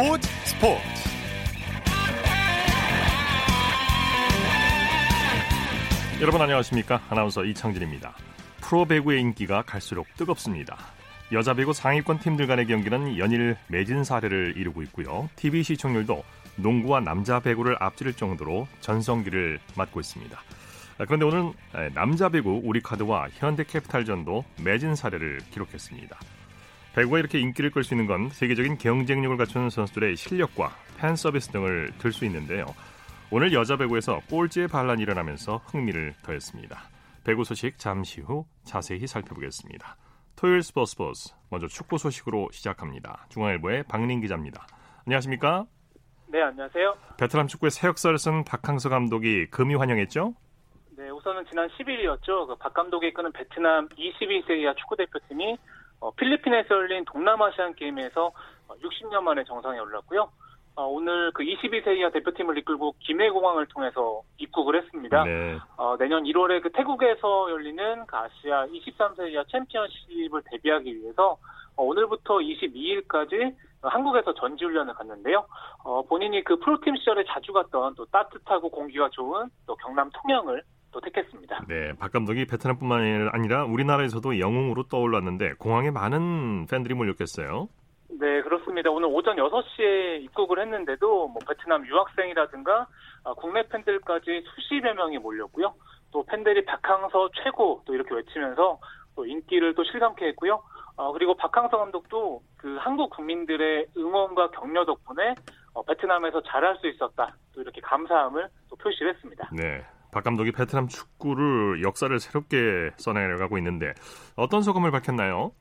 스포츠 스포츠. 여러분 안녕하십니까? 아나운서 이창진입니다. 프로 배구의 인기가 갈수록 뜨겁습니다. 여자 배구 상위권 팀들 간의 경기는 연일 매진 사례를 이루고 있고요. TV 시청률도 농구와 남자 배구를 앞지를 정도로 전성기를 맞고 있습니다. 그런데 오늘 남자 배구 우리카드와 현대캐피탈전도 매진 사례를 기록했습니다 배구가 이렇게 인기를 끌 수 있는 건 세계적인 경쟁력을 갖춘 선수들의 실력과 팬 서비스 등을 들 수 있는데요. 오늘 여자 배구에서 꼴찌의 반란이 일어나면서 흥미를 더했습니다. 배구 소식 잠시 후 자세히 살펴보겠습니다. 토요일 스포츠 스포츠 먼저 축구 소식으로 시작합니다. 중앙일보의 박린 기자입니다. 안녕하십니까? 네, 안녕하세요. 베트남 축구의 새 역사를 쓴 박항서 감독이 금이 환영했죠? 네, 우선은 지난 10일이었죠. 그 박 감독이 이끄는 베트남 22세 이하 축구 대표팀이 어, 필리핀에서 열린 동남아시안 게임에서 60년 어, 만에 정상에 올랐고요. 어, 오늘 그 22세 이하 대표팀을 이끌고 김해공항을 통해서 입국을 했습니다. 네. 어, 내년 1월에 그 태국에서 열리는 그 아시아 23세 이하 챔피언십을 대비하기 위해서 어, 오늘부터 22일까지 한국에서 전지훈련을 갔는데요. 어, 본인이 그 프로팀 시절에 자주 갔던 또 따뜻하고 공기가 좋은 또 경남 통영을 또 택했습니다. 네, 박 감독이 베트남뿐만 아니라 우리나라에서도 영웅으로 떠올랐는데 공항에 많은 팬들이 몰렸겠어요. 네, 그렇습니다. 오늘 오전 6시에 입국을 했는데도 뭐 베트남 유학생이라든가 아, 국내 팬들까지 수십여 명이 몰렸고요. 또 팬들이 박항서 최고 또 이렇게 외치면서 또 인기를 또 실감케 했고요. 어, 그리고 박항서 감독도 그 한국 국민들의 응원과 격려 덕분에 어, 베트남에서 잘할 수 있었다. 또 이렇게 감사함을 또 표시를 했습니다. 네. 박 감독이 베트남 축구를 역사를 새롭게 써내려가고 있는데 어떤 소감을 밝혔나요?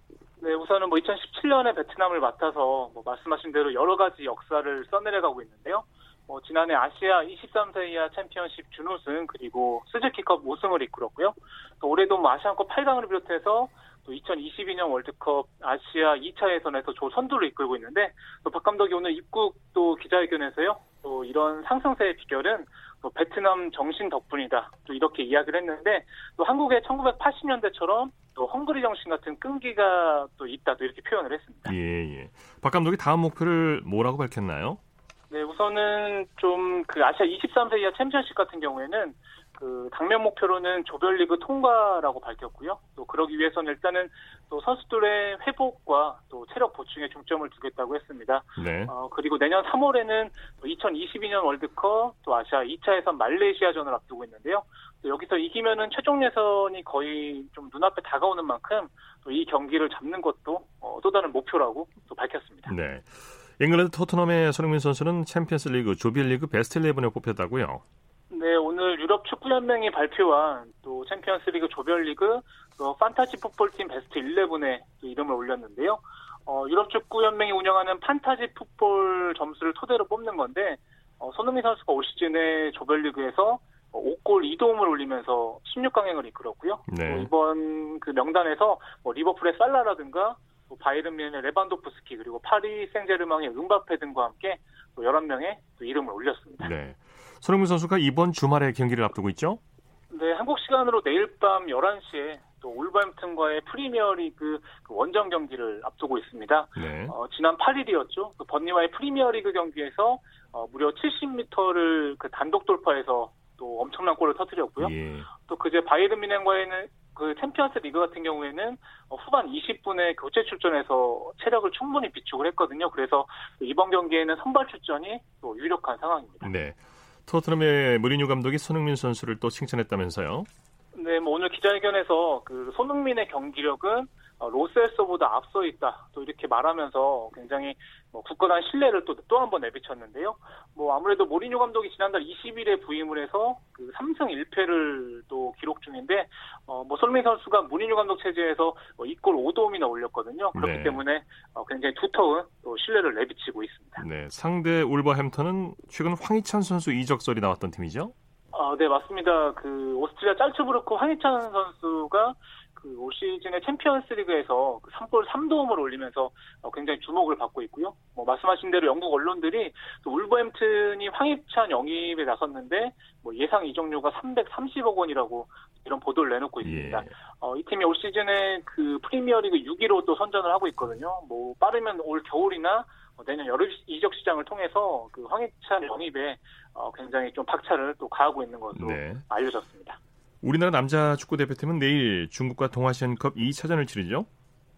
네, 우선은 뭐 2017년에 베트남을 맡아서 뭐 말씀하신 대로 여러 가지 역사를 써내려가고 있는데요. 뭐 지난해 아시아 23세 이하 챔피언십 준우승 그리고 스즈키컵 우승을 이끌었고요. 또 올해도 뭐 아시안컵 8강을 비롯해서 또 2022년 월드컵 아시아 2차 예선에서 조 선두를 이끌고 있는데 또 박 감독이 오늘 입국 또 기자회견에서요. 또 이런 상승세의 비결은 또 베트남 정신 덕분이다. 또 이렇게 이야기를 했는데 또 한국의 1980년대처럼 또 헝그리 정신 같은 끈기가 또 있다. 또 이렇게 표현을 했습니다. 예, 예. 박 감독이 다음 목표를 뭐라고 밝혔나요? 네, 우선은 좀 그 아시아 23세 이하 챔피언십 같은 경우에는 그 당면 목표로는 조별리그 통과라고 밝혔고요. 또 그러기 위해서는 일단은 또 선수들의 회복과 또 체력 보충에 중점을 두겠다고 했습니다. 네. 어, 그리고 내년 3월에는 2022년 월드컵 또 아시아 2차 예선 말레이시아전을 앞두고 있는데요. 또 여기서 이기면은 최종 예선이 거의 좀 눈앞에 다가오는 만큼 또 이 경기를 잡는 것도 어, 또 다른 목표라고 또 밝혔습니다. 네. 잉글랜드 토트넘의 손흥민 선수는 챔피언스 리그 조별리그 베스트 11에 뽑혔다고요. 네, 오늘 유럽 축구연맹이 발표한 또 챔피언스리그 조별리그 또 판타지 풋볼팀 베스트 11에 이름을 올렸는데요. 어, 유럽 축구연맹이 운영하는 판타지 풋볼 점수를 토대로 뽑는 건데 어, 손흥민 선수가 올 시즌에 조별리그에서 5골 2도움을 올리면서 16강행을 이끌었고요. 네. 이번 그 명단에서 뭐 리버풀의 살라라든가 뭐 바이른 뮌의 레반도프스키 그리고 파리 생제르맹의 은바페 등과 함께 또 11명의 또 이름을 올렸습니다. 네. 손흥민 선수가 이번 주말에 경기를 앞두고 있죠? 네, 한국 시간으로 내일 밤 11시에 또 울버햄튼과의 프리미어리그 그 원정 경기를 앞두고 있습니다. 네. 어, 지난 8일이었죠. 그 번니와의 프리미어리그 경기에서 어, 무려 70m를 그 단독 돌파해서 또 엄청난 골을 터뜨렸고요. 예. 또 그제 바이에른 뮌헨과의는 그 챔피언스 리그 같은 경우에는 어, 후반 20분에 교체 출전해서 체력을 충분히 비축을 했거든요. 그래서 이번 경기에는 선발 출전이 또 유력한 상황입니다. 네. 토트넘의 무리뉴 감독이 손흥민 선수를 또 칭찬했다면서요? 네, 뭐 오늘 기자회견에서 그 손흥민의 경기력은 어, 로스에서보다 앞서 있다. 또 이렇게 말하면서 굉장히 뭐 굳건한 신뢰를 또 또 한 번 내비쳤는데요. 뭐 아무래도 모리뉴 감독이 지난달 20일에 부임을 해서 그 3승 1패를 또 기록 중인데 어뭐 손흥민 선수가 모리뉴 감독 체제에서 뭐 2골 5도움이나 올렸거든요. 그렇기 네. 때문에 어 굉장히 두터운 또 신뢰를 내비치고 있습니다. 네, 상대 울버햄턴은 최근 황희찬 선수 이적설이 나왔던 팀이죠? 아, 네, 맞습니다. 그 오스트리아 짤츠부르크 황희찬 선수가 그올 시즌의 챔피언스 리그에서 그 3골 3도움을 올리면서 어, 굉장히 주목을 받고 있고요. 뭐 말씀하신 대로 영국 언론들이 또 울버햄튼이 황희찬 영입에 나섰는데 뭐 예상 이적료가 330억 원이라고 이런 보도를 내놓고 있습니다. 예. 어, 이 팀이 올 시즌에 그 프리미어리그 6위로 또 선전을 하고 있거든요. 뭐 빠르면 올 겨울이나 내년 여름 이적 시장을 통해서 그 황희찬 영입에 어, 굉장히 좀 박차를 또 가하고 있는 것으로 네. 알려졌습니다. 우리나라 남자 축구 대표팀은 내일 중국과 동아시안컵 2차전을 치르죠?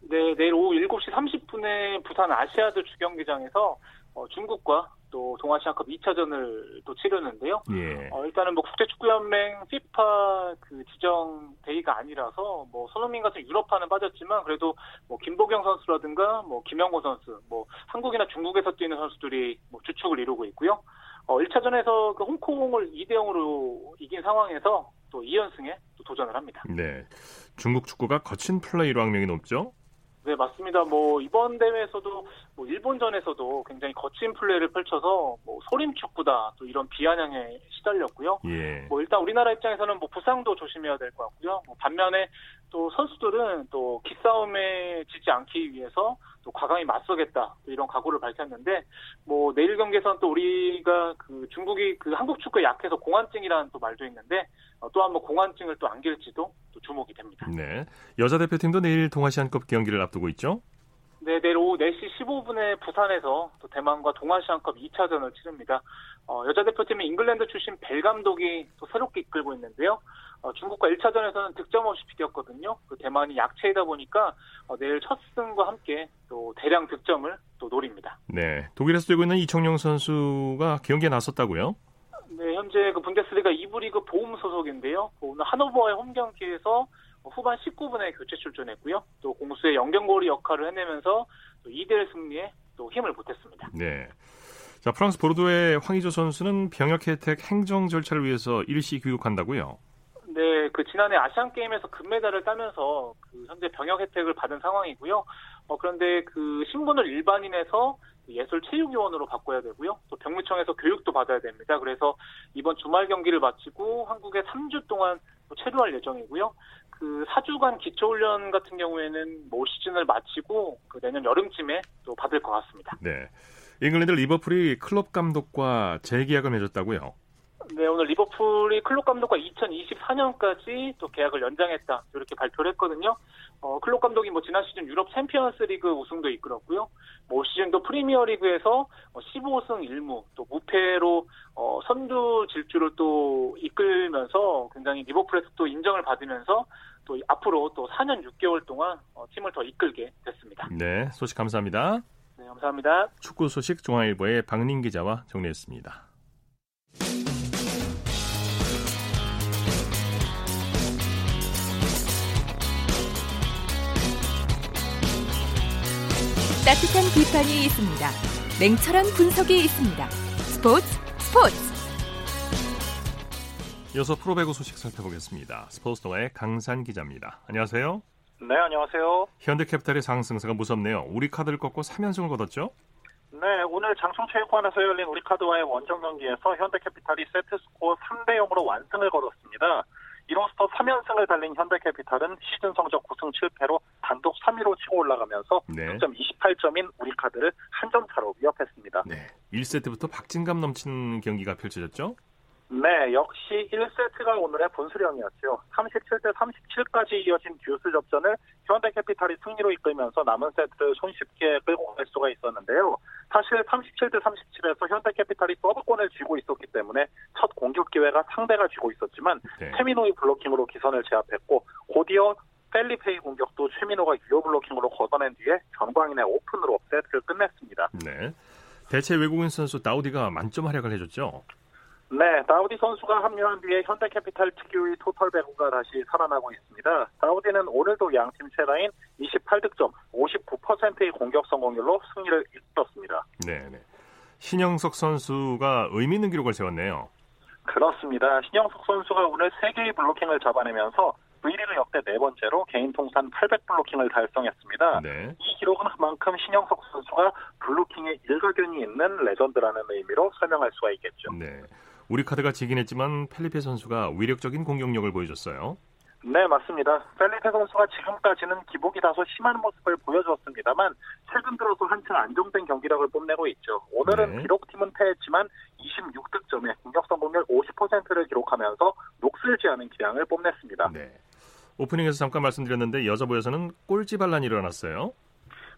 네, 내일 오후 7시 30분에 부산 아시아드 주경기장에서 어, 중국과 또 동아시아컵 2차전을 또 치르는데요. 예. 어, 일단은 뭐 국제축구연맹 FIFA 그 지정 대회가 아니라서 뭐 손흥민 같은 유럽파는 빠졌지만 그래도 뭐 김보경 선수라든가 뭐 김영호 선수, 뭐 한국이나 중국에서 뛰는 선수들이 뭐 주축을 이루고 있고요. 어, 1차전에서 그 홍콩을 2대 0으로 이긴 상황에서 또 2연승에 또 도전을 합니다. 네. 중국 축구가 거친 플레이로 악명이 높죠? 네, 맞습니다. 뭐 이번 대회에서도 뭐 일본전에서도 굉장히 거친 플레이를 펼쳐서 뭐 소림 축구다 또 이런 비아냥에 시달렸고요. 예. 뭐 일단 우리나라 입장에서는 뭐 부상도 조심해야 될 것 같고요. 뭐 반면에 또 선수들은 또 기싸움에 지지 않기 위해서 또 과감히 맞서겠다 이런 각오를 밝혔는데 뭐 내일 경기에서는 또 우리가 그 중국이 그 한국 축구에 약해서 공안증이라는 또 말도 있는데 어, 또한번 공안증을 또 안길지도 또 주목이 됩니다. 네, 여자 대표팀도 내일 동아시안컵 경기를 앞두고 있죠. 네, 내일 오후 4시 15분에 부산에서 또 대만과 동아시안컵 2차전을 치릅니다. 어, 여자 대표팀은 잉글랜드 출신 벨 감독이 또 새롭게 이끌고 있는데요. 어, 중국과 1차전에서는 득점 없이 비겼거든요. 그 대만이 약체이다 보니까 어, 내일 첫 승과 함께 또 대량 득점을 또 노립니다. 네, 독일에서 뛰고 있는 이청용 선수가 경기에 나섰다고요? 네, 현재 그 분데스리가 2부 리그 보험 소속인데요. 그 오늘 하노버의 홈 경기에서 후반 19분에 교체 출전했고요. 또 공수의 연경고리 역할을 해내면서 또 2대1 승리에 또 힘을 보탰습니다. 네. 자, 프랑스 보르도의 황희조 선수는 병역 혜택 행정 절차를 위해서 일시 귀국한다고요? 네, 그 지난해 아시안 게임에서 금메달을 따면서 그 현재 병역 혜택을 받은 상황이고요. 어, 그런데 그 신분을 일반인에서 예술체육위원으로 바꿔야 되고요. 또 병무청에서 교육도 받아야 됩니다. 그래서 이번 주말 경기를 마치고 한국에 3주 동안 체류할 예정이고요. 그 4주간 기초훈련 같은 경우에는 모 시즌을 마치고 그 내년 여름쯤에 또 받을 것 같습니다. 네. 잉글랜드 리버풀이 클럽 감독과 재계약을 맺었다고요? 네, 오늘 리버풀이 클롭 감독과 2024년까지 또 계약을 연장했다 이렇게 발표를 했거든요. 어, 클롭 감독이 뭐 지난 시즌 유럽 챔피언스리그 우승도 이끌었고요. 뭐 시즌도 프리미어리그에서 15승 뭐 1무 또 무패로 어, 선두 질주를 또 이끌면서 굉장히 리버풀에서 또 인정을 받으면서 또 앞으로 또 4년 6개월 동안 어, 팀을 더 이끌게 됐습니다. 네, 소식 감사합니다. 네, 감사합니다. 축구 소식 중앙일보의 박민 기자와 정리했습니다. 따뜻한 비판이 있습니다. 냉철한 분석이 있습니다. 스포츠 스포츠. 이어서 프로배구 소식 살펴보겠습니다. 스포츠 동아의 강산 기자입니다. 안녕하세요. 네, 안녕하세요. 현대캐피탈의 상승세가 무섭네요. 우리 카드를 꺾고 3연승을 거뒀죠? 네, 오늘 장충체육관에서 열린 우리카드와의 원정 경기에서 현대캐피탈이 세트스코어 3대 0으로 완승을 거뒀습니다. 이로써 3연승을 달린 현대캐피탈은 시즌 성적 9승 7패로 단독 3위로 치고 올라가면서 네. 득점 28점인 우리카드를 한 점 차로 위협했습니다. 네. 1세트부터 박진감 넘치는 경기가 펼쳐졌죠? 네, 역시 1세트가 오늘의 분수령이었죠. 37대 37까지 이어진 듀스 접전을 현대캐피탈이 승리로 이끌면서 남은 세트를 손쉽게 끌고 갈 수가 있었는데요. 사실 37대 37에서 현대캐피탈이 서브권을 쥐고 있었기 때문에 첫 공격 기회가 상대가 쥐고 있었지만 네. 최민호의 블로킹으로 기선을 제압했고 곧이어 펠리페이 공격도 최민호가 유효 블로킹으로 걷어낸 뒤에 전광인의 오픈으로 세트를 끝냈습니다. 네. 대체 외국인 선수 다우디가 만점 활약을 해줬죠. 네, 다우디 선수가 합류한 뒤에 현대캐피탈 특유의 토털 배구가 다시 살아나고 있습니다. 다우디는 오늘도 양팀 최다인 28득점, 59%의 공격 성공률로 승리를 이끌었습니다. 네, 네. 신영석 선수가 의미 있는 기록을 세웠네요. 그렇습니다. 신영석 선수가 오늘 3개의 블로킹을 잡아내면서 V리그 역대 네 번째로 개인 통산 800 블로킹을 달성했습니다. 네. 이 기록은 그만큼 신영석 선수가 블로킹에 일가견이 있는 레전드라는 의미로 설명할 수가 있겠죠. 네. 우리 카드가 지긴 했지만 펠리페 선수가 위력적인 공격력을 보여줬어요. 네, 맞습니다. 펠리페 선수가 지금까지는 기복이 다소 심한 모습을 보여주었습니다만 최근 들어서 한층 안정된 경기력을 뽐내고 있죠. 오늘은 네. 비록 팀은 패했지만 26득점에 공격 성공률 50%를 기록하면서 녹슬지 않은 기량을 뽐냈습니다. 네. 오프닝에서 잠깐 말씀드렸는데 여자부에서는 꼴찌 반란이 일어났어요.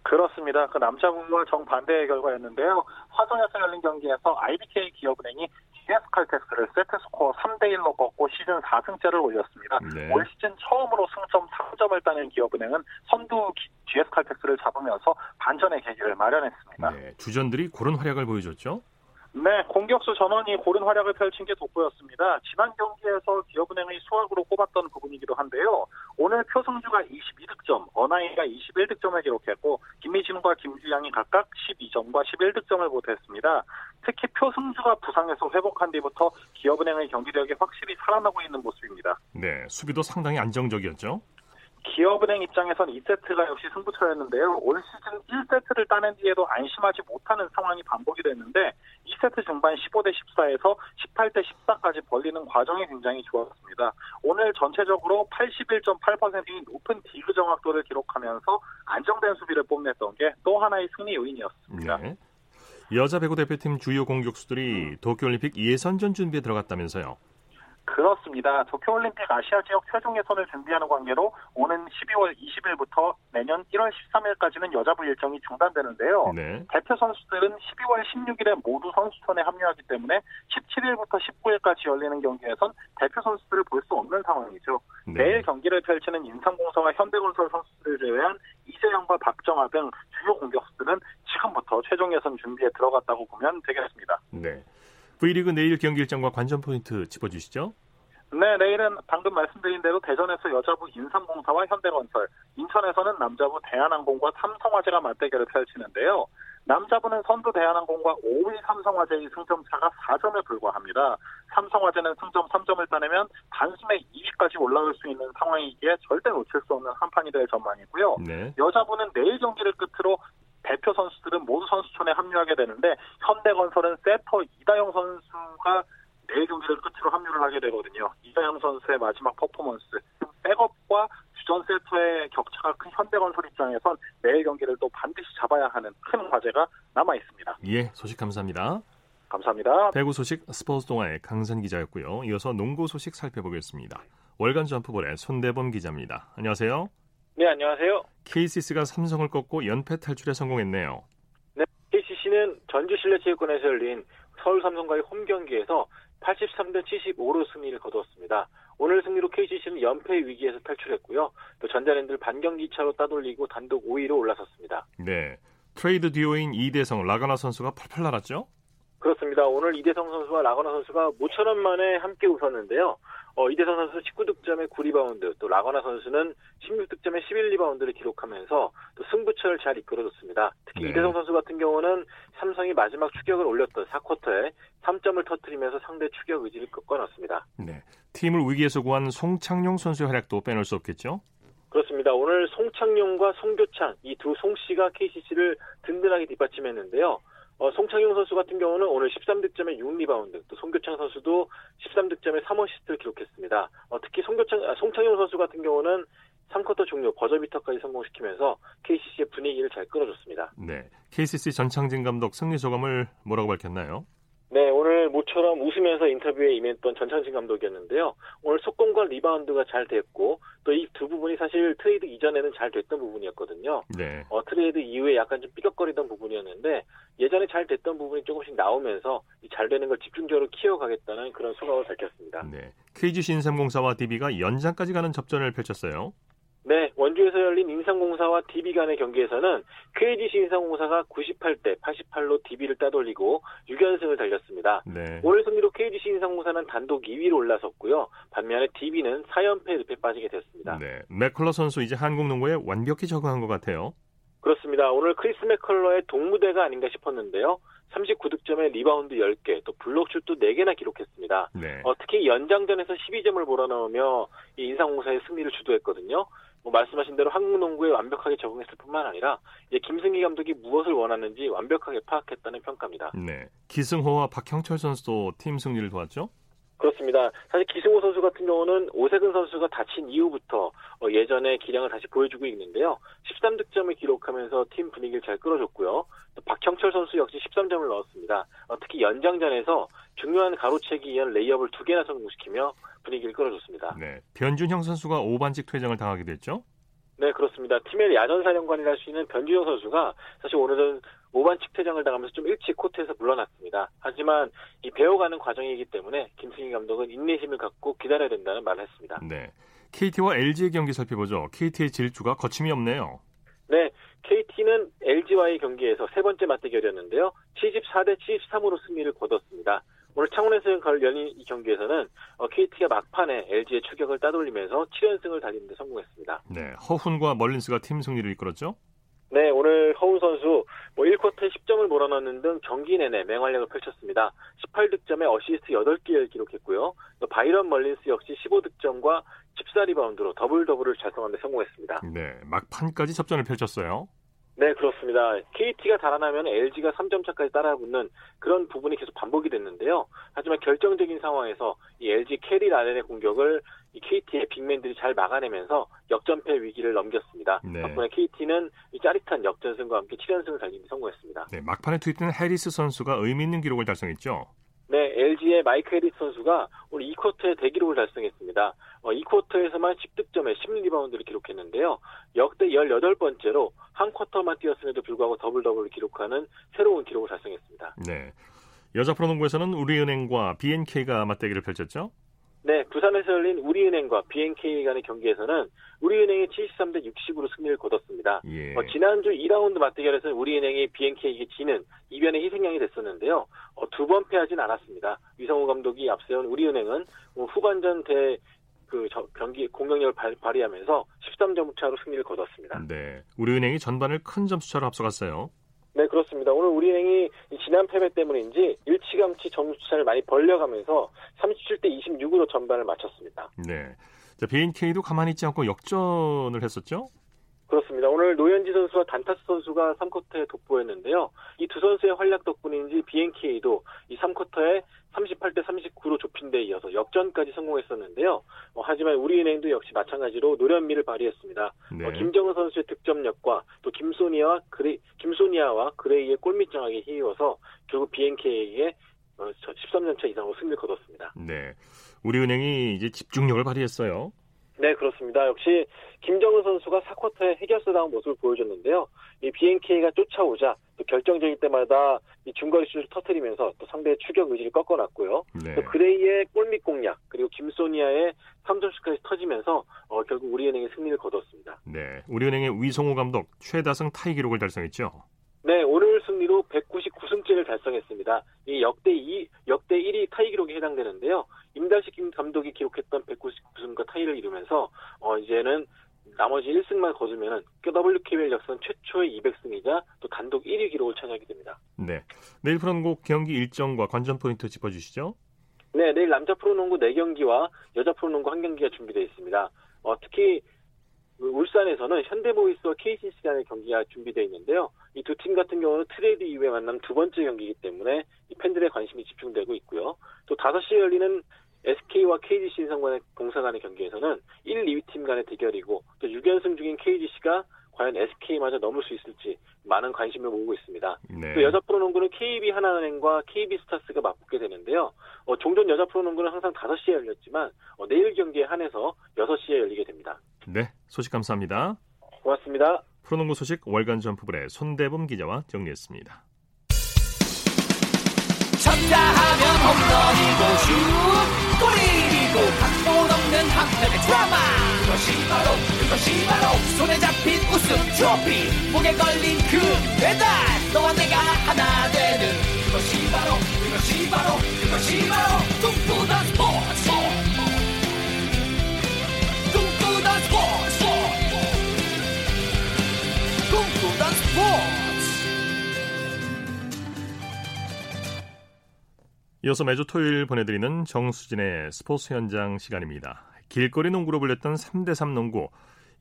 그렇습니다. 그 남자분과 정반대의 결과였는데요. 화성에서 열린 경기에서 IBK 기업은행이 GS칼텍스를 세트스코어 3대1로 꺾고 시즌 4승째를 올렸습니다. 네. 올 시즌 처음으로 승점 3점을 따낸 기업은행은 선두 GS칼텍스를 잡으면서 반전의 계기를 마련했습니다. 네, 주전들이 고른 활약을 보여줬죠? 네, 공격수 전원이 고른 활약을 펼친 게 돋보였습니다. 지난 경기에서 기업은행의 수학으로 꼽았던 부분이기도 한데요. 오늘 표승주가 22득점, 어나이가 21득점을 기록했고 김미진과 김주양이 각각 12점과 11득점을 보탰습니다. 특히 표승주가 부상에서 회복한 뒤부터 기업은행의 경기력이 확실히 살아나고 있는 모습입니다. 네, 수비도 상당히 안정적이었죠. 기업은행 입장에선 2세트가 역시 승부처였는데요. 올 시즌 1세트를 따낸 뒤에도 안심하지 못하는 상황이 반복이 됐는데 2세트 중반 15대 14에서 18대 14까지 벌리는 과정이 굉장히 좋았습니다. 오늘 전체적으로 81.8%의 높은 디그 정확도를 기록하면서 안정된 수비를 뽐냈던 게 또 하나의 승리 요인이었습니다. 네. 여자 배구 대표팀 주요 공격수들이 도쿄올림픽 예선전 준비에 들어갔다면서요. 그렇습니다. 도쿄올림픽 아시아 지역 최종 예선을 준비하는 관계로 오는 12월 20일부터 내년 1월 13일까지는 여자부 일정이 중단되는데요. 네. 대표 선수들은 12월 16일에 모두 선수촌에 합류하기 때문에 17일부터 19일까지 열리는 경기에선 대표 선수들을 볼 수 없는 상황이죠. 네. 내일 경기를 펼치는 인삼공사와 현대건설 선수들을 제외한 이재영과 박정아 등 주요 공격수들은 지금부터 최종 예선 준비에 들어갔다고 보면 되겠습니다. 네. V리그 내일 경기 일정과 관전 포인트 짚어주시죠. 네, 내일은 방금 말씀드린 대로 대전에서 여자부 인삼공사와 현대건설, 인천에서는 남자부 대한항공과 삼성화재가 맞대결을 펼치는데요. 남자부는 선두 대한항공과 5위 삼성화재의 승점 차가 4점에 불과합니다. 삼성화재는 승점 3점을 따내면 단숨에 2위까지 올라올 수 있는 상황이기에 절대 놓칠 수 없는 한판이 될 전망이고요. 네. 여자부는 내일 경기를 끝으로 대표 선수들은 모두 선수촌에 합류하게 되는데 현대건설은 세터 이다영 선수가 내일 경기를 끝으로 합류를 하게 되거든요. 이다영 선수의 마지막 퍼포먼스, 백업과 주전 세터의 격차가 큰 현대건설 입장에선 내일 경기를 또 반드시 잡아야 하는 큰 과제가 남아 있습니다. 예, 소식 감사합니다. 감사합니다. 배구 소식 스포츠 동아의 강선 기자였고요. 이어서 농구 소식 살펴보겠습니다. 월간 점프볼의 손대범 기자입니다. 안녕하세요. 네, 안녕하세요. KCC가 삼성을 꺾고 연패 탈출에 성공했네요. 네, KCC는 전주 실내체육관에서 열린 서울 삼성과의 홈 경기에서 83대 75로 승리를 거두었습니다. 오늘 승리로 KCC는 연패 위기에서 탈출했고요. 또 전자랜드를 반경기 차로 따돌리고 단독 5위로 올라섰습니다. 네. 트레이드 듀오인 이대성, 라건아 선수가 펄펄 날았죠? 그렇습니다. 오늘 이대성 선수와 라건아 선수가 모처럼 만에 함께 웃었는데요. 어, 이대성 선수 19득점에 9리바운드, 또 라건아 선수는 16득점에 11리바운드를 기록하면서 또 승부처를 잘 이끌어줬습니다. 특히 네. 이대성 선수 같은 경우는 삼성이 마지막 추격을 올렸던 4쿼터에 3점을 터뜨리면서 상대 추격 의지를 꺾어놨습니다. 네. 팀을 위기에서 구한 송창용 선수의 활약도 빼놓을 수 없겠죠? 그렇습니다. 오늘 송창용과 송교창 이 두 송씨가 KCC를 든든하게 뒷받침했는데요. 어, 송창용 선수 같은 경우는 오늘 13득점에 6리바운드, 또 송교창 선수도 13득점에 3어시스트를 기록했습니다. 어, 특히 송교창, 아, 송창용 선수 같은 경우는 3쿼터 종료 버저비터까지 성공시키면서 KCC의 분위기를 잘 끌어줬습니다. 네, KCC 전창진 감독 승리 소감을 뭐라고 밝혔나요? 네, 오늘 모처럼 웃으면서 인터뷰에 임했던 전창진 감독이었는데요. 오늘 속공과 리바운드가 잘 됐고 또 이 두 부분이 사실 트레이드 이전에는 잘 됐던 부분이었거든요. 네. 어, 트레이드 이후에 약간 좀 삐걱거리던 부분이었는데 예전에 잘 됐던 부분이 조금씩 나오면서 잘 되는 걸 집중적으로 키워가겠다는 그런 소감을 밝혔습니다. 네. KGC 인삼공사와 DB가 연장까지 가는 접전을 펼쳤어요. 네, 원주에서 열린 인삼공사와 DB 간의 경기에서는 KGC 인삼공사가 98대 88로 DB를 따돌리고 6연승을 달렸습니다. 네. 오늘 승리로 KGC 인삼공사는 단독 2위로 올라섰고요. 반면에 DB는 4연패 늪에 빠지게 됐습니다. 네, 맥컬러 선수 이제 한국 농구에 완벽히 적응한 것 같아요. 그렇습니다. 오늘 크리스 맥컬러의 독무대가 아닌가 싶었는데요. 39득점에 리바운드 10개, 또 블록슛도 4개나 기록했습니다. 네. 어, 특히 연장전에서 12점을 몰아넣으며 이 인삼공사의 승리를 주도했거든요. 뭐 말씀하신 대로 한국 농구에 완벽하게 적응했을 뿐만 아니라 이제 김승기 감독이 무엇을 원하는지 완벽하게 파악했다는 평가입니다. 네. 기승호와 박형철 선수도 팀 승리를 도왔죠? 그렇습니다. 사실 기승호 선수 같은 경우는 오세근 선수가 다친 이후부터 어, 예전의 기량을 다시 보여주고 있는데요. 13득점을 기록하면서 팀 분위기를 잘 끌어줬고요. 또 박형철 선수 역시 13점을 넣었습니다. 어, 특히 연장전에서 중요한 가로채기에 의한 레이업을 두 개나 성공시키며 분위기를 끌어줬습니다. 네, 변준형 선수가 5반칙 퇴장을 당하게 됐죠? 네, 그렇습니다. 팀의 야전 사령관이라 할 수 있는 변준영 선수가 사실 오늘은 5반 측퇴장을 당하면서 좀 일찍 코트에서 물러났습니다. 하지만 이 배워가는 과정이기 때문에 김승희 감독은 인내심을 갖고 기다려야 된다는 말을 했습니다. 네. KT와 LG의 경기 살펴보죠. KT의 질주가 거침이 없네요. 네, KT는 LG와의 경기에서 세 번째 맞대결이었는데요. 74대 73으로 승리를 거뒀습니다. 오늘 창원에서 열린 이 경기에서는 KT가 어, 막판에 LG의 추격을 따돌리면서 7연승을 달리는 데 성공했습니다. 네, 허훈과 멀린스가 팀 승리를 이끌었죠? 네, 오늘 허훈 선수 뭐 1쿼터에 10점을 몰아넣는 등 경기 내내 맹활약을 펼쳤습니다. 18득점에 어시스트 8개를 기록했고요. 바이런 멀린스 역시 15득점과 14리바운드로 더블 더블을 달성하는 데 성공했습니다. 네, 막판까지 접전을 펼쳤어요. 네, 그렇습니다. KT가 달아나면 LG가 3점 차까지 따라붙는 그런 부분이 계속 반복이 됐는데요. 하지만 결정적인 상황에서 이 LG 캐리 라렌의 공격을 이 KT의 빅맨들이 잘 막아내면서 역전패 위기를 넘겼습니다. 네. 덕분에 KT는 이 짜릿한 역전승과 함께 7연승을 달리기 성공했습니다. 네, 막판에 투입된 해리스 선수가 의미 있는 기록을 달성했죠. 네, LG의 마이크 해리스 선수가 오늘 2쿼터에 대기록을 달성했습니다. 어, 2쿼터에서만 10득점에 10리바운드를 기록했는데요. 역대 18번째로 한 쿼터만 뛰었음에도 불구하고 더블 더블을 기록하는 새로운 기록을 달성했습니다. 네. 여자 프로농구에서는 우리은행과 BNK가 맞대결을 펼쳤죠? 네, 부산에서 열린 우리은행과 BNK 간의 경기에서는 우리은행이 73대 60으로 승리를 거뒀습니다. 예. 어, 지난주 2라운드 맞대결에서는 우리은행이 BNK에게 지는 이변의 희생양이 됐었는데요. 어, 두번 패하진 않았습니다. 위성호 감독이 앞세운 우리은행은 뭐 후반전 대 그 경기 공격력을 발, 발휘하면서 13점 차로 승리를 거뒀습니다. 네, 우리은행이 전반을 큰 점수차로 앞서갔어요. 네, 그렇습니다. 오늘 우리은행이 지난 패배 때문인지 일찌감치 점수차를 많이 벌려가면서 37대 26으로 전반을 마쳤습니다. 네. 자, BNK도 가만히 있지 않고 역전을 했었죠? 그렇습니다. 오늘 노현지 선수와 단타스 선수가 3쿼터에 돋보였는데요. 이 두 선수의 활약 덕분인지 BNK도 이 3쿼터에 38대 39로 좁힌 데 이어서 역전까지 성공했었는데요. 어, 하지만 우리은행도 역시 마찬가지로 노련미를 발휘했습니다. 네. 어, 김정은 선수의 득점력과 또 김소니아와 그레 김소니아와 그레이의 골밑정확에 힘입어서 결국 BNK에게 어, 13점 차 이상으로 승리를 거뒀습니다. 네. 우리은행이 이제 집중력을 발휘했어요. 네, 그렇습니다. 역시 김정은 선수가 4쿼터에 해결사다운 모습을 보여줬는데요. 이 BNK가 쫓아오자 또 결정적일 때마다 이 중거리 슛을 터트리면서 또 상대의 추격 의지를 꺾어놨고요. 네. 또 그레이의 골밑 공략 그리고 김소니아의 3점슛까지 터지면서 어, 결국 우리은행이 승리를 거뒀습니다. 네, 우리은행의 위성호 감독 최다승 타이 기록을 달성했죠. 네, 오늘 승리로 199승째를 달성했습니다. 이 역대 2 역대 1위 타이 기록에 해당되는데요. 임달식 감독이 기록했던 199승과 타이를 이루면서 어 이제는 나머지 1승만 거두면은 WKBL 역선 최초의 200승이자 또 단독 1위 기록을 차지하게 됩니다. 네. 내일 프로농구 경기 일정과 관전 포인트 짚어주시죠. 네, 내일 남자 프로농구 4경기와 여자 프로농구 1경기가 준비되어 있습니다. 어, 특히 울산에서는 현대모비스와 KCC 간의 경기가 준비되어 있는데요. 이 두 팀 같은 경우는 트레이드 이후에 만난 두 번째 경기이기 때문에 팬들의 관심이 집중되고 있고요. 또 5시에 열리는 SK와 KGC 인삼 간의 공사 간의 경기에서는 1, 2위 팀 간의 대결이고 또 6연승 중인 KGC가 과연 SK마저 넘을 수 있을지 많은 관심을 모으고 있습니다. 네. 또 여자 프로농구는 KEB 하나은행과 KB 스타스가 맞붙게 되는데요. 어, 종전 여자 프로농구는 항상 5시에 열렸지만 어, 내일 경기에 한해서 6시에 열리게 됩니다. 네, 소식 감사합니다. 고맙습니다. 프로농구 소식 월간 점프볼의 손대범 기자와 정리했습니다. 쳤다 하면 홈런이고 슛 한편의 드라마. 그것이 바로 그것이 바로 손에 잡힌 우승 트로피. 목에 걸린 그 배달. 너와 내가 하나 되는 그것이 바로 그것이 바로 그것이 바로 꿈꾸던 스포츠. 꿈꾸던 스포츠. 꿈꾸던 스포츠. 이어서 매주 토요일 보내드리는 정수진의 스포츠 현장 시간입니다. 길거리 농구로 불렸던 3대3 농구.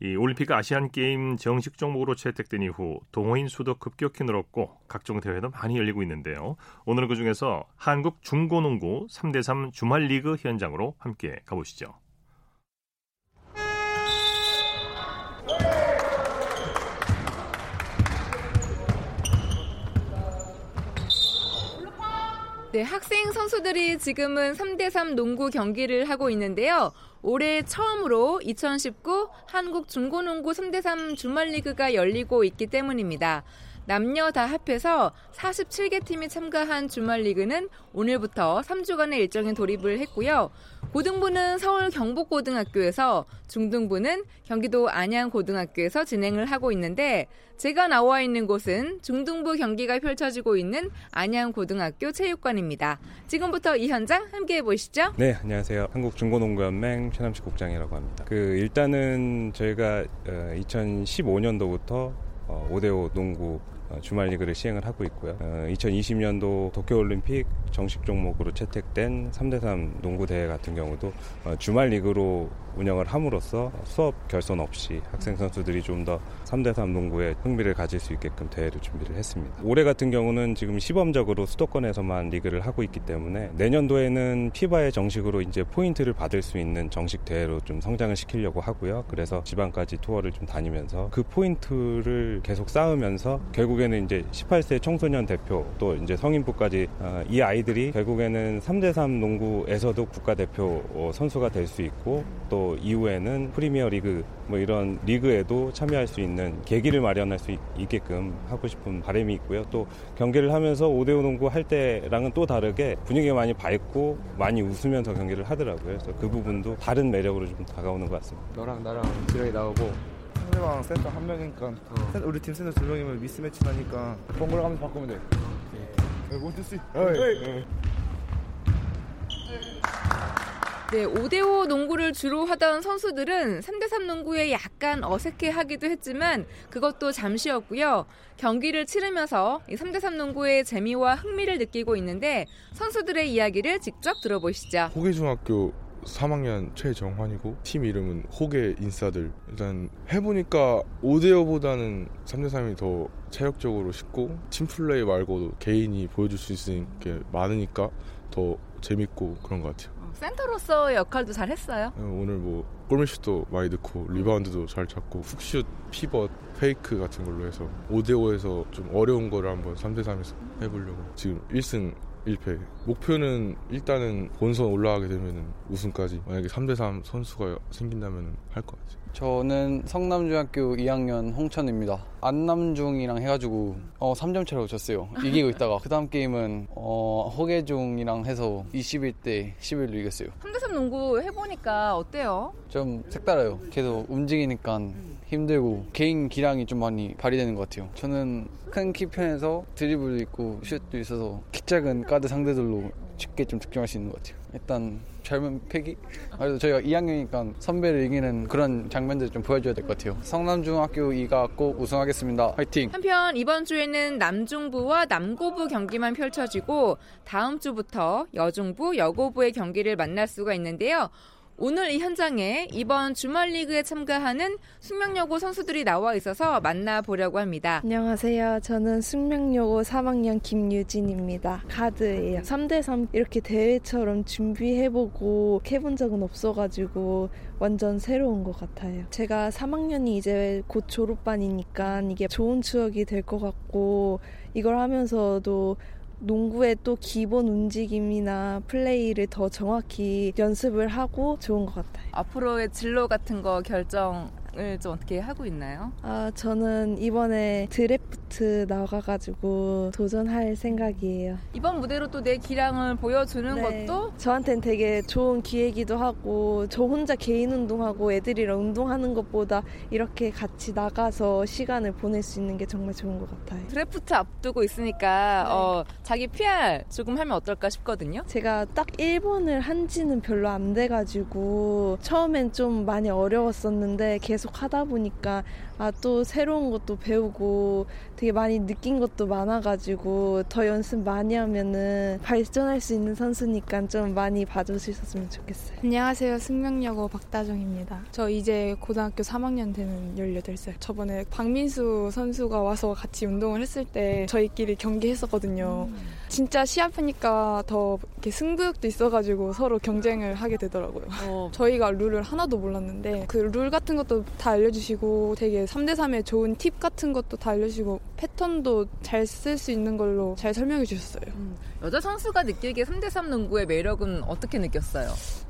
이 올림픽 아시안 게임 정식 종목으로 채택된 이후 동호인 수도 급격히 늘었고 각종 대회도 많이 열리고 있는데요. 오늘은 그 중에서 한국 중고농구 3대3 주말 리그 현장으로 함께 가보시죠. 네, 학생 선수들이 지금은 3대3 농구 경기를 하고 있는데요. 올해 처음으로 2019 한국 중고농구 3대3 주말리그가 열리고 있기 때문입니다. 남녀 다 합해서 47개 팀이 참가한 주말리그는 오늘부터 3주간의 일정에 돌입을 했고요. 고등부는 서울 경북고등학교에서, 중등부는 경기도 안양고등학교에서 진행을 하고 있는데 제가 나와 있는 곳은 중등부 경기가 펼쳐지고 있는 안양고등학교 체육관입니다. 지금부터 이 현장 함께 해보시죠. 네, 안녕하세요. 한국중고농구연맹 최남식 국장이라고 합니다. 그 일단은 저희가 2015년도부터 5대5 농구 어, 주말 리그를 시행을 하고 있고요. 2020년도 어, 도쿄올림픽 정식 종목으로 채택된 3대3 농구 대회 같은 경우도 어, 주말 리그로 운영을 함으로써 수업 결손 없이 학생 선수들이 좀더 3대3 농구에 흥미를 가질 수 있게끔 대회를 준비를 했습니다. 올해 같은 경우는 지금 시범적으로 수도권에서만 리그를 하고 있기 때문에 내년도에는 FIBA의 정식으로 이제 포인트를 받을 수 있는 정식 대회로 좀 성장을 시키려고 하고요. 그래서 지방까지 투어를 좀 다니면서 그 포인트를 계속 쌓으면서 결국에는 이제 18세 청소년 대표 또 이제 성인부까지 어, 이 아이들이 결국에는 3대3 농구에서도 국가대표 어, 선수가 될 수 있고 또 이후에는 프리미어 리그 뭐 이런 리그에도 참여할 수 있는 계기를 마련할 수 있, 게끔 하고 싶은 바람이 있고요. 또 경기를 하면서 5대5 농구 할 때랑은 또 다르게 분위기가 많이 밝고 많이 웃으면서 경기를 하더라고요. 그래서 그 부분도 다른 매력으로 좀 다가오는 것 같습니다. 너랑 나랑 지렁이 나오고 상대방 센터 한 명이니까 어. 우리 팀 센터 두 명이면 미스매치 나니까 번갈아 가면서 바꾸면 돼. one two three. 네, 5대5 농구를 주로 하던 선수들은 3대3 농구에 약간 어색해 하기도 했지만 그것도 잠시였고요. 경기를 치르면서 3대3 농구의 재미와 흥미를 느끼고 있는데 선수들의 이야기를 직접 들어보시죠. 호계중학교 3학년 최정환이고 팀 이름은 호계 인싸들 일단 해보니까 5대5보다는 3대3이 더 체력적으로 쉽고 팀플레이 말고도 개인이 보여줄 수 있는 게 많으니까 더 재밌고 그런 것 같아요. 센터로서 역할도 잘 했어요. 어, 오늘 뭐 골밑슛도 많이 넣고 리바운드도 잘 잡고 훅슛, 피벗, 페이크 같은 걸로 해서 5대5에서 좀 어려운 거를 한번 3대3에서 해보려고 지금 1승 1패. 목표는 일단은 본선 올라가게 되면 우승까지 만약에 3대3 선수가 생긴다면 할 것 같아요. 저는 성남중학교 2학년 홍천입니다. 안남중이랑 해가지고 어 3점 차로 졌어요. 이기고 있다가 그 다음 게임은 어 허계중이랑 해서 21대 11로 이겼어요. 3대3 농구 해보니까 어때요? 좀 색달라요. 계속 움직이니까 힘들고 개인 기량이 좀 많이 발휘되는 것 같아요. 저는 큰 키 편에서 드리블도 있고 슛도 있어서 키 작은 가드 상대들로 쉽게 좀 득점할 수 있는 것 같아요. 일단 젊은 패기? 그래도 저희가 2학년이니까 선배를 이기는 그런 장면들 좀 보여줘야 될 것 같아요. 성남중학교 2가 꼭 우승하겠습니다. 화이팅! 한편 이번 주에는 남중부와 남고부 경기만 펼쳐지고 다음 주부터 여중부, 여고부의 경기를 만날 수가 있는데요. 오늘 이 현장에 이번 주말 리그에 참가하는 숙명여고 선수들이 나와 있어서 만나보려고 합니다. 안녕하세요. 저는 숙명여고 3학년 김유진입니다. 가드예요. 3대3 이렇게 대회처럼 준비해보고 해본 적은 없어가지고 완전 새로운 것 같아요. 제가 3학년이 이제 곧 졸업반이니까 이게 좋은 추억이 될 것 같고 이걸 하면서도 농구의 또 기본 움직임이나 플레이를 더 정확히 연습을 하고 좋은 것 같아요. 앞으로의 진로 같은 거 결정 을 좀 어떻게 하고 있나요? 아, 저는 이번에 드래프트 나가가지고 도전할 생각이에요. 이번 무대로 또 내 기량을 보여주는 네. 것도 저한테는 되게 좋은 기회이기도 하고 저 혼자 개인 운동하고 애들이랑 운동하는 것보다 이렇게 같이 나가서 시간을 보낼 수 있는 게 정말 좋은 것 같아요. 드래프트 앞두고 있으니까 네. 어, 자기 PR 조금 하면 어떨까 싶거든요. 제가 딱 1번을 한지는 별로 안 돼가지고 처음엔 좀 많이 어려웠었는데 계속 계속 하다 보니까 아 또 새로운 것도 배우고 되게 많이 느낀 것도 많아가지고 더 연습 많이 하면은 발전할 수 있는 선수니까 좀 많이 봐주셨으면 좋겠어요. 안녕하세요. 승명여고 박다정입니다. 저 이제 고등학교 3학년 되는 18살. 저번에 박민수 선수가 와서 같이 운동을 했을 때 저희끼리 경기했었거든요. 음. 진짜 시합하니까 더 이렇게 승부욕도 있어가지고 서로 경쟁을 하게 되더라고요. 저희가 룰을 하나도 몰랐는데 그 룰 같은 것도 다 알려주시고 되게 3대3의 좋은 팁 같은 것도 다 알려주시고 패턴도 잘 쓸 수 있는 걸로 잘 설명해 주셨어요. 여자 선수가 느끼기에 3대3 농구의 매력은 어떻게 느꼈어요?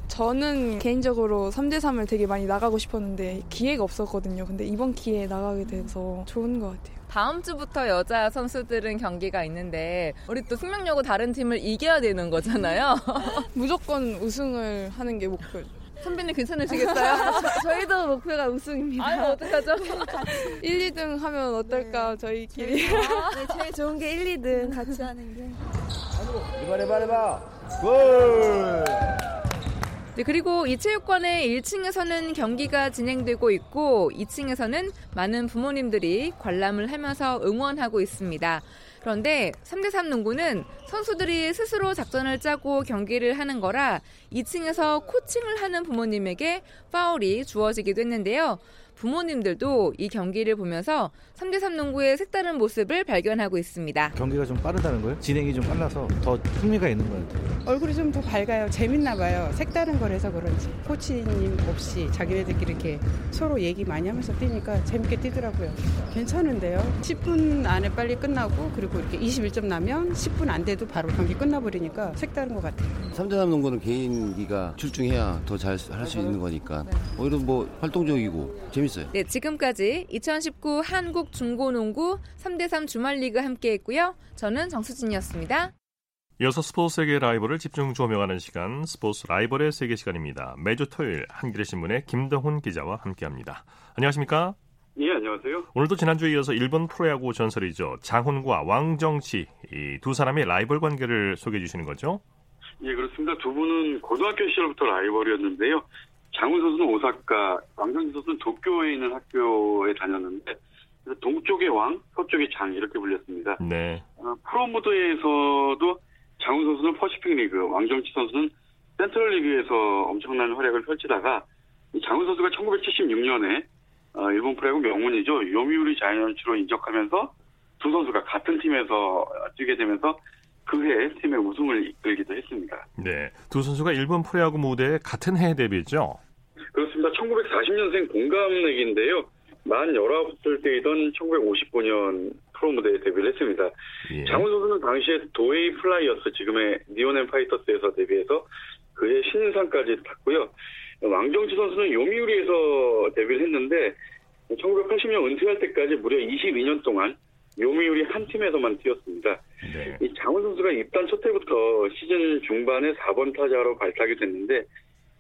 저는 개인적으로 3대3을 되게 많이 나가고 싶었는데 기회가 없었거든요. 근데 이번 기회에 나가게 돼서 좋은 것 같아요. 다음 주부터 여자 선수들은 경기가 있는데 우리 또 숙명여고 다른 팀을 이겨야 되는 거잖아요. 무조건 우승을 하는 게 목표죠. 선배님 괜찮으시겠어요? 저, 희도 목표가 우승입니다. 아유 어떡하죠? 1, 2등 하면 어떨까 저희끼리. 네, 제일 좋은 게 1, 2등 같이 하는 게. 해봐 해봐 해봐. 골. 네, 그리고 이 체육관의 1층에서는 경기가 진행되고 있고 2층에서는 많은 부모님들이 관람을 하면서 응원하고 있습니다. 그런데 3대3 농구는 선수들이 스스로 작전을 짜고 경기를 하는 거라 2층에서 코칭을 하는 부모님에게 파울이 주어지기도 했는데요. 부모님들도 이 경기를 보면서 3대3 농구의 색다른 모습을 발견하고 있습니다. 경기가 좀 빠르다는 거예요? 진행이 좀 빨라서 더 흥미가 있는 것 같아요. 얼굴이 좀 더 밝아요. 재밌나 봐요. 색다른 거라서 그런지. 코치님 없이 자기네들끼리 이렇게 서로 얘기 많이 하면서 뛰니까 재밌게 뛰더라고요. 괜찮은데요. 10분 안에 빨리 끝나고 그리고 이렇게 21점 나면 10분 안 돼도 바로 경기 끝나버리니까 색다른 것 같아요. 3대3 농구는 개인기가 출중해야 더 잘 할 수 있는 거니까 오히려 뭐 활동적이고 재밌 어요. 네, 지금까지 2019 한국 중고농구 3대3 주말리그 함께했고요. 저는 정수진이었습니다. 이어서 스포츠 세계 라이벌을 집중 조명하는 시간 스포츠 라이벌의 세계 시간입니다. 매주 토요일 한겨레 신문의 김동훈 기자와 함께합니다. 안녕하십니까? 예, 안녕하세요. 오늘도 지난주에 이어서 일본 프로야구 전설이죠. 장훈과 왕정치 이 두 사람의 라이벌 관계를 소개해 주시는 거죠? 예, 그렇습니다. 두 분은 고등학교 시절부터 라이벌이었는데요. 장훈 선수는 오사카, 왕정치 선수는 도쿄에 있는 학교에 다녔는데 동쪽의 왕, 서쪽의 장 이렇게 불렸습니다. 네. 어, 프로 무대에서도 장훈 선수는 퍼시픽 리그, 왕정치 선수는 센트럴 리그에서 엄청난 활약을 펼치다가 장훈 선수가 1976년에 어, 일본 프로야구 명문이죠. 요미우리 자이언츠로 인적하면서 두 선수가 같은 팀에서 뛰게 되면서 그해 팀의 우승을 이끌기도 했습니다. 네. 두 선수가 일본 프로야구 무대에 같은 해에 데뷔했죠? 그렇습니다. 1940년생 동갑내기인데요. 만 19살 때이던 1959년 프로 무대에 데뷔를 했습니다. 예. 장훈 선수는 당시에 도에이 플라이어스, 지금의 니혼햄 파이터스에서 데뷔해서 그해 신인상까지 탔고요. 왕정치 선수는 요미우리에서 데뷔를 했는데 1980년 은퇴할 때까지 무려 22년 동안 요미우리 한 팀에서만 뛰었습니다. 네. 이 장훈 선수가 입단 첫 해부터 시즌 중반에 4번 타자로 발탁이 됐는데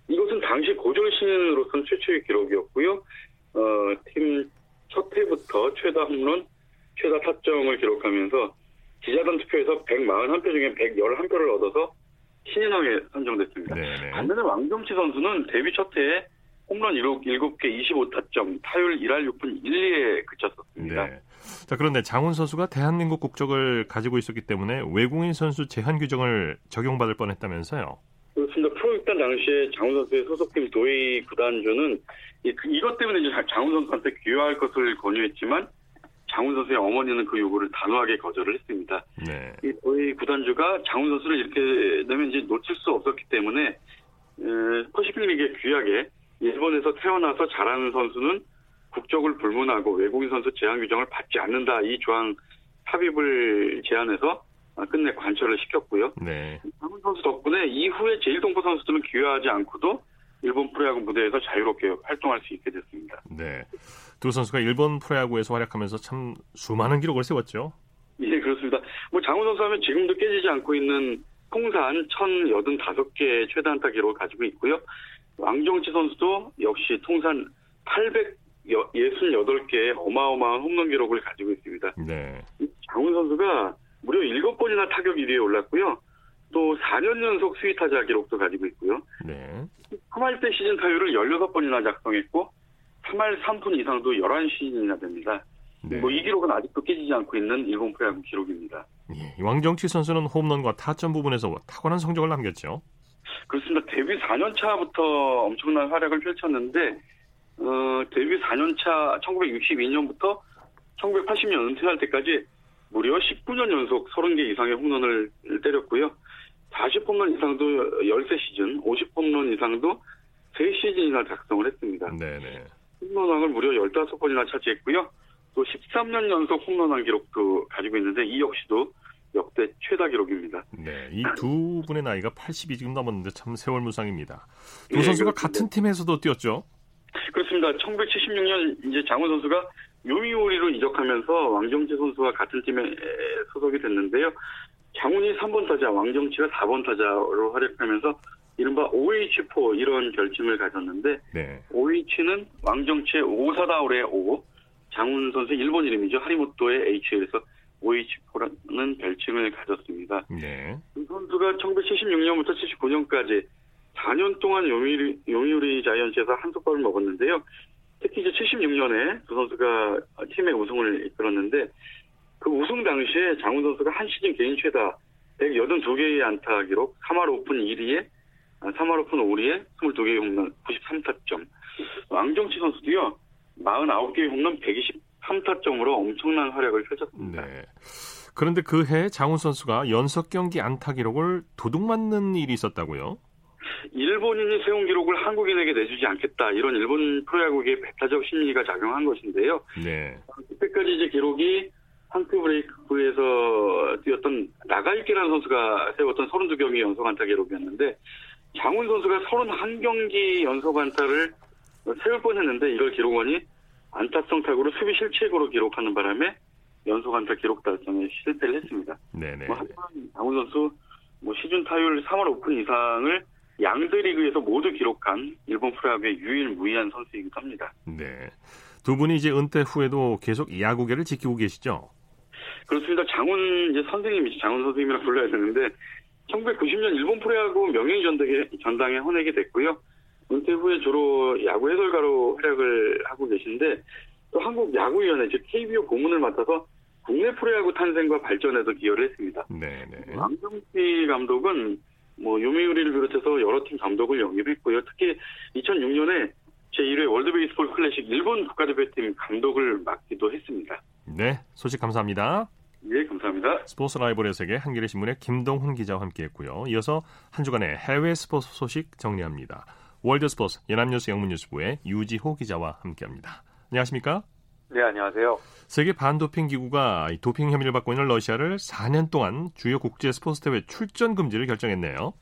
이것은 당시 고졸 신인으로서는 최초의 기록이었고요. 어, 팀 첫 해부터 최다 홈런, 최다 타점을 기록하면서 기자단 투표에서 141표 중에 111표를 얻어서 신인왕에 선정됐습니다. 네네. 반면에 왕정치 선수는 데뷔 첫 해에 홈런 7개 25타점, 타율 1할 6분 1리에 그쳤었습니다. 네. 자, 그런데 장훈 선수가 대한민국 국적을 가지고 있었기 때문에 외국인 선수 제한 규정을 적용받을 뻔했다면서요? 그렇습니다. 프로 입단 당시에 장훈 선수의 소속팀 도웨이 구단주는 이, 것 때문에 이제 장훈 선수한테 귀화할 것을 권유했지만 장훈 선수의 어머니는 그 요구를 단호하게 거절을 했습니다. 네. 이 도웨이 구단주가 장훈 선수를 이렇게 되면 이제 놓칠 수 없었기 때문에 에, 퍼시픽 리그에 귀하게 일본에서 태어나서 잘하는 선수는 국적을 불문하고 외국인 선수 제한 규정을 받지 않는다 이 조항 합의를 제안해서 끝내 관철을 시켰고요. 네. 장훈 선수 덕분에 이후에 제일동포 선수들은 귀화하지 않고도 일본 프로야구 무대에서 자유롭게 활동할 수 있게 됐습니다. 네. 두 선수가 일본 프로야구에서 활약하면서 참 수많은 기록을 세웠죠. 예, 그렇습니다. 뭐 장훈 선수 하면 지금도 깨지지 않고 있는 통산 1085개 최다 안타 기록을 가지고 있고요. 왕정치 선수도 역시 통산 868개의 어마어마한 홈런 기록을 가지고 있습니다. 네. 장훈 선수가 무려 7번이나 타격 1위에 올랐고요. 또 4년 연속 스위 타자 기록도 가지고 있고요. 네. 3할 때 시즌 타율을 16번이나 작성했고 3할 3푼 이상도 11시즌이나 됩니다. 네. 뭐이 기록은 아직도 깨지지 않고 있는 일본 프로야구 기록입니다. 예, 왕정치 선수는 홈런과 타점 부분에서 탁월한 성적을 남겼죠. 그렇습니다. 데뷔 4년 차부터 엄청난 활약을 펼쳤는데 어, 데뷔 4년 차 1962년부터 1980년 은퇴할 때까지 무려 19년 연속 30개 이상의 홈런을 때렸고요. 40홈런 이상도 13시즌, 50홈런 이상도 3시즌이나 작성을 했습니다. 네네. 홈런왕을 무려 15번이나 차지했고요. 또 13년 연속 홈런왕 기록도 가지고 있는데 이 역시도 역대 최다 기록입니다. 네, 이 두 분의 나이가 80이 지금 넘었는데 참 세월 무상입니다. 두 네, 선수가 그렇습니다. 같은 팀에서도 뛰었죠. 그렇습니다. 1976년 이제 장훈 선수가 요미우리로 이적하면서 왕정치 선수와 같은 팀에 소속이 됐는데요. 장훈이 3번 타자, 왕정치가 4번 타자로 활약하면서 이른바 OH4 이런 결승을 가졌는데 네. OH는 왕정치의 오사다울의 O, 장훈 선수 일본 이름이죠. 하리모토의 H에서 OH4라는 별칭을 가졌습니다. 네. 이 선수가 1976년부터 79년까지 4년 동안 요미우리, 요미우리 자이언츠에서 한 솥밥을 먹었는데요. 특히 이제 76년에 두 선수가 팀의 우승을 이끌었는데 그 우승 당시에 장훈 선수가 한 시즌 개인 최다 182개의 안타 기록, 3할 오푼 1리에 3할 오푼 5리에 22개의 홈런, 93타점. 왕정치 선수도요. 49개의 홈런 123타점으로 엄청난 활약을 펼쳤습니다. 네. 그런데 그 해 장훈 선수가 연속 경기 안타 기록을 도둑 맞는 일이 있었다고요? 일본인이 세운 기록을 한국인에게 내주지 않겠다 이런 일본 프로야구의 배타적 심리가 작용한 것인데요. 네. 그때까지 이제 기록이 한크 브레이크에서 뛰었던 나가이키라는 선수가 세웠던 32경기 연속 안타 기록이었는데 장훈 선수가 31경기 연속 안타를 세울 뻔했는데 이걸 기록원이 안타성 타구로 수비 실책으로 기록하는 바람에 연속 안타 기록 달성에 실패를 했습니다. 네네. 뭐 하지만 장훈 선수 뭐 시즌 타율 3할 오푼 이상을 양대 리그에서 모두 기록한 일본 프로야구의 유일무이한 선수이기도 합니다. 네. 두 분이 이제 은퇴 후에도 계속 야구계를 지키고 계시죠? 그렇습니다. 장훈 이제 선생님이죠. 장훈 선생님이라 불러야 되는데 1990년 일본 프로야구 명예의 전당에, 전당에 헌액이 됐고요. 은퇴 후에 주로 야구 해설가로 활약을 하고 계신데 또 한국 야구위원회 즉 KBO 고문을 맡아서 국내 프로야구 탄생과 발전에도 기여를 했습니다. 네네. 왕정치 감독은 뭐 요미우리를 비롯해서 여러 팀 감독을 역임했고요. 특히 2006년에 제1회 월드베이스볼 클래식 일본 국가대표팀 감독을 맡기도 했습니다. 네. 소식 감사합니다. 예, 감사합니다. 스포츠 라이벌의 세계 한겨레 신문의 김동훈 기자와 함께했고요. 이어서 한 주간의 해외 스포츠 소식 정리합니다. 월드 스포츠 연합뉴스 영문뉴스부의 유지호 기자와 함께합니다. 안녕하십니까? 네, 안녕하세요. 세계 반도핑 기구가 이 도핑 혐의를 받고 있는 러시아를 4년 동안 주요 국제 스포츠 대회 출전 금지를 결정했네요.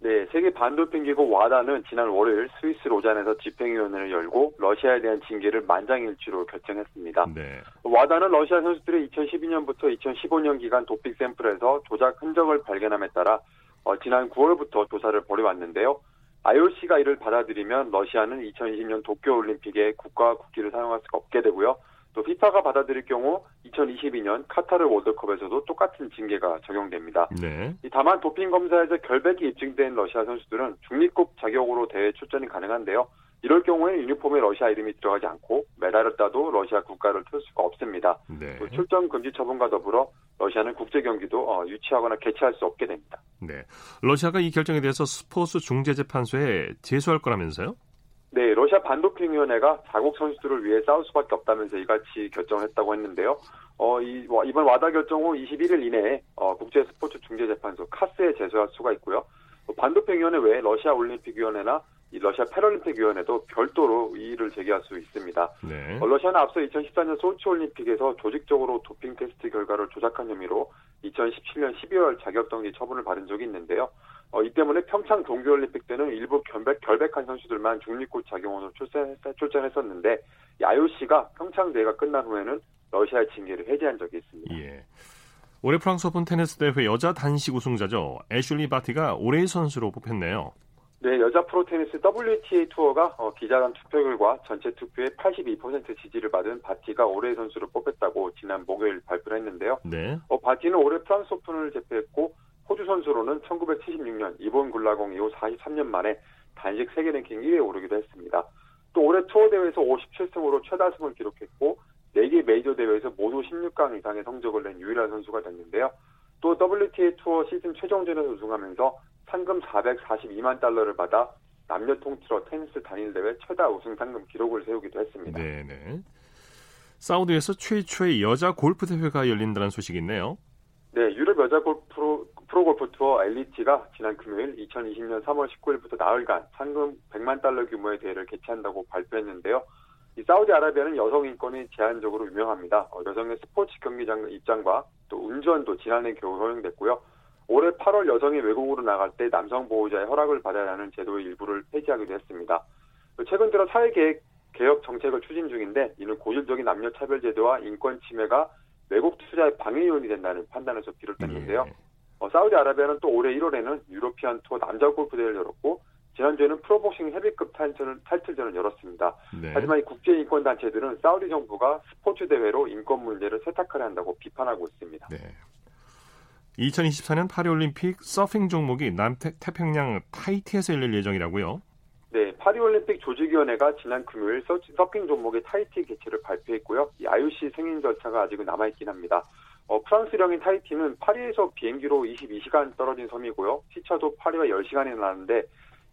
네, 세계 반도핑 기구 와다는 지난 월요일 스위스 로잔에서 집행위원회를 열고 러시아에 대한 징계를 만장일치로 결정했습니다. 네. 와다는 러시아 선수들의 2012년부터 2015년 기간 도핑 샘플에서 조작 흔적을 발견함에 따라 어, 지난 9월부터 조사를 벌여왔는데요. IOC가 이를 받아들이면 러시아는 2020년 도쿄올림픽에 국가 국기를 사용할 수가 없게 되고요. 또 FIFA가 받아들일 경우 2022년 카타르 월드컵에서도 똑같은 징계가 적용됩니다. 네. 다만 도핑 검사에서 결백이 입증된 러시아 선수들은 중립국 자격으로 대회 출전이 가능한데요. 이럴 경우에 유니폼에 러시아 이름이 들어가지 않고 메달을 따도 러시아 국가를 틀 수가 없습니다. 네. 또 출전 금지 처분과 더불어 러시아는 국제 경기도 어, 유치하거나 개최할 수 없게 됩니다. 네. 러시아가 이 결정에 대해서 스포츠 중재재판소에 제소할 거라면서요? 네, 러시아 반도핑위원회가 자국 선수들을 위해 싸울 수밖에 없다면서 이같이 결정을 했다고 했는데요. 어, 이, 이번 와다 결정 후 21일 이내에 어, 국제 스포츠 중재재판소 카스에 제소할 수가 있고요. 반도핑위원회 외에 러시아 올림픽위원회나 이 러시아 패럴림픽위원회도 별도로 이의를 제기할 수 있습니다. 네. 어, 러시아는 앞서 2014년 소치올림픽에서 조직적으로 도핑 테스트 결과를 조작한 혐의로 2017년 12월 자격정지 처분을 받은 적이 있는데요. 어, 이 때문에 평창 동계올림픽 때는 일부 결백, 결백한 선수들만 중립국 자격원으로 출전했, 출전 했었는데 IOC가 평창 대회가 끝난 후에는 러시아의 징계를 해제한 적이 있습니다. 예. 올해 프랑스 오픈 테니스 대회 여자 단식 우승자죠. 애슐리 바티가 올해의 선수로 뽑혔네요. 네, 여자 프로 테니스 WTA 투어가 어, 기자단 투표 결과 전체 투표의 82% 지지를 받은 바티가 올해의 선수로 뽑혔다고 지난 목요일 발표를 했는데요. 네. 어, 바티는 올해 프랑스 오픈을 제패했고 호주 선수로는 1976년 이본 굴라공 이후 43년 만에 단식 세계 랭킹 1위에 오르기도 했습니다. 또 올해 투어 대회에서 57승으로 최다 승을 기록했고 4개 메이저 대회에서 모두 16강 이상의 성적을 낸 유일한 선수가 됐는데요. 또 WTA 투어 시즌 최종전에서 우승하면서 상금 442만 달러를 받아 남녀 통틀어 테니스 단일 대회 최다 우승 상금 기록을 세우기도 했습니다. 네네. 사우디에서 최초의 여자 골프 대회가 열린다는 소식이 있네요. 네, 유럽 여자 골프 프로골프 투어 엘리티가 지난 금요일 2020년 3월 19일부터 나흘간 상금 100만 달러 규모의 대회를 개최한다고 발표했는데요. 이 사우디아라비아는 여성 인권이 제한적으로 유명합니다. 어, 여성의 스포츠 경기장 입장과 또 운전도 지난해 겨우 허용됐고요. 올해 8월 여성이 외국으로 나갈 때 남성 보호자의 허락을 받아야 하는 제도의 일부를 폐지하기도 했습니다. 최근 들어 사회계획 개혁 정책을 추진 중인데 이는 고질적인 남녀 차별 제도와 인권 침해가 외국 투자의 방해 요인이 된다는 판단에서 비롯됐는데요. 네. 어, 사우디아라비아는 또 올해 1월에는 유로피안 투어 남자 골프 대회를 열었고 지난주에는 프로복싱 헤비급 타이틀, 타이틀전을 열었습니다. 네. 하지만 이 국제인권단체들은 사우디 정부가 스포츠 대회로 인권 문제를 세탁하려 한다고 비판하고 있습니다. 네. 2024년 파리올림픽 서핑 종목이 남태평양 타이티에서 열릴 예정이라고요? 네, 파리올림픽 조직위원회가 지난 금요일 서핑 종목의 타이티 개최를 발표했고요. 이 IOC 승인 절차가 아직은 남아있긴 합니다. 어, 프랑스령인 타이티는 파리에서 비행기로 22시간 떨어진 섬이고요. 시차도 파리와 10시간이 나는데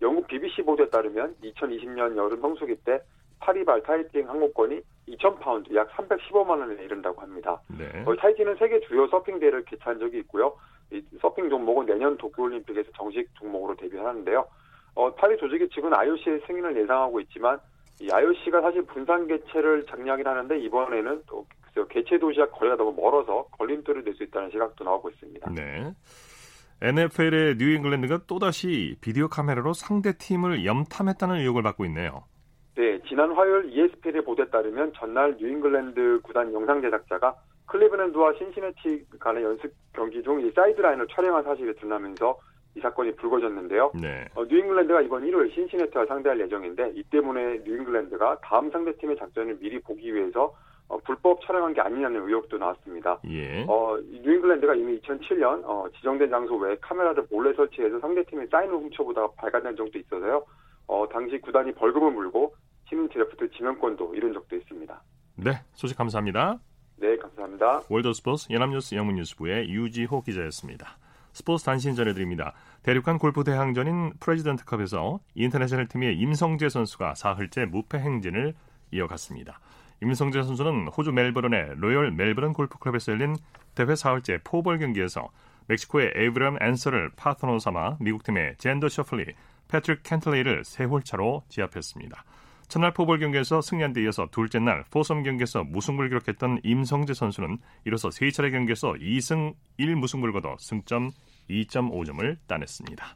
영국 BBC 보도에 따르면 2020년 여름 성수기 때 파리발 타이티행 항공권이 2,000파운드, 약 315만 원에 이른다고 합니다. 네. 어, 타이티는 세계 주요 서핑 대회를 개최한 적이 있고요. 이 서핑 종목은 내년 도쿄올림픽에서 정식 종목으로 데뷔하는데요. 어, 파리 조직위 측은 IOC의 승인을 예상하고 있지만 이 IOC가 사실 분산 개최를 장려하긴 하는데 이번에는 또 개최 도시와 거리가 너무 멀어서 걸림돌이 될 수 있다는 시각도 나오고 있습니다. 네. NFL의 뉴잉글랜드가 또다시 비디오 카메라로 상대 팀을 염탐했다는 의혹을 받고 있네요. 네, 지난 화요일 ESPN의 보도에 따르면 전날 뉴잉글랜드 구단 영상 제작자가 클리브랜드와 신시내티 간의 연습 경기 중 이 사이드라인을 촬영한 사실이 드러나면서 이 사건이 불거졌는데요. 네. 어, 뉴잉글랜드가 이번 일요일 신시내티와 상대할 예정인데 이 때문에 뉴잉글랜드가 다음 상대팀의 작전을 미리 보기 위해서 어, 불법 촬영한 게 아니냐는 의혹도 나왔습니다. 예. 어, 뉴잉글랜드가 이미 2007년 어, 지정된 장소 외에 카메라를 몰래 설치해서 상대팀의 사인을 훔쳐보다가 발각된 적도 있어서요. 어, 당시 구단이 벌금을 물고 팀 드래프트 지명권도 잃은 적도 있습니다. 네, 소식 감사합니다. 네, 감사합니다. 월드 스포츠 연합뉴스 영문뉴스부의 유지호 기자였습니다. 스포츠 단신 전해드립니다. 대륙간 골프 대항전인 프레지던트컵에서 인터내셔널 팀의 임성재 선수가 사흘째 무패 행진을 이어갔습니다. 임성재 선수는 호주 멜버른의 로열 멜버른 골프클럽에서 열린 대회 사흘째 포볼 경기에서 멕시코의 에이브람 앤서를 파트너 삼아 미국팀의 잰더 쇼플리, 패트릭 캔틀레이를 세 홀 차로 제압했습니다. 첫날 포볼 경기에서 승리한 데 이어서 둘째 날 포섬 경기에서 무승부를 기록했던 임성재 선수는 이로써 세 차례 경기에서 2승 1무승부를 거둬 승점 2.5점을 따냈습니다.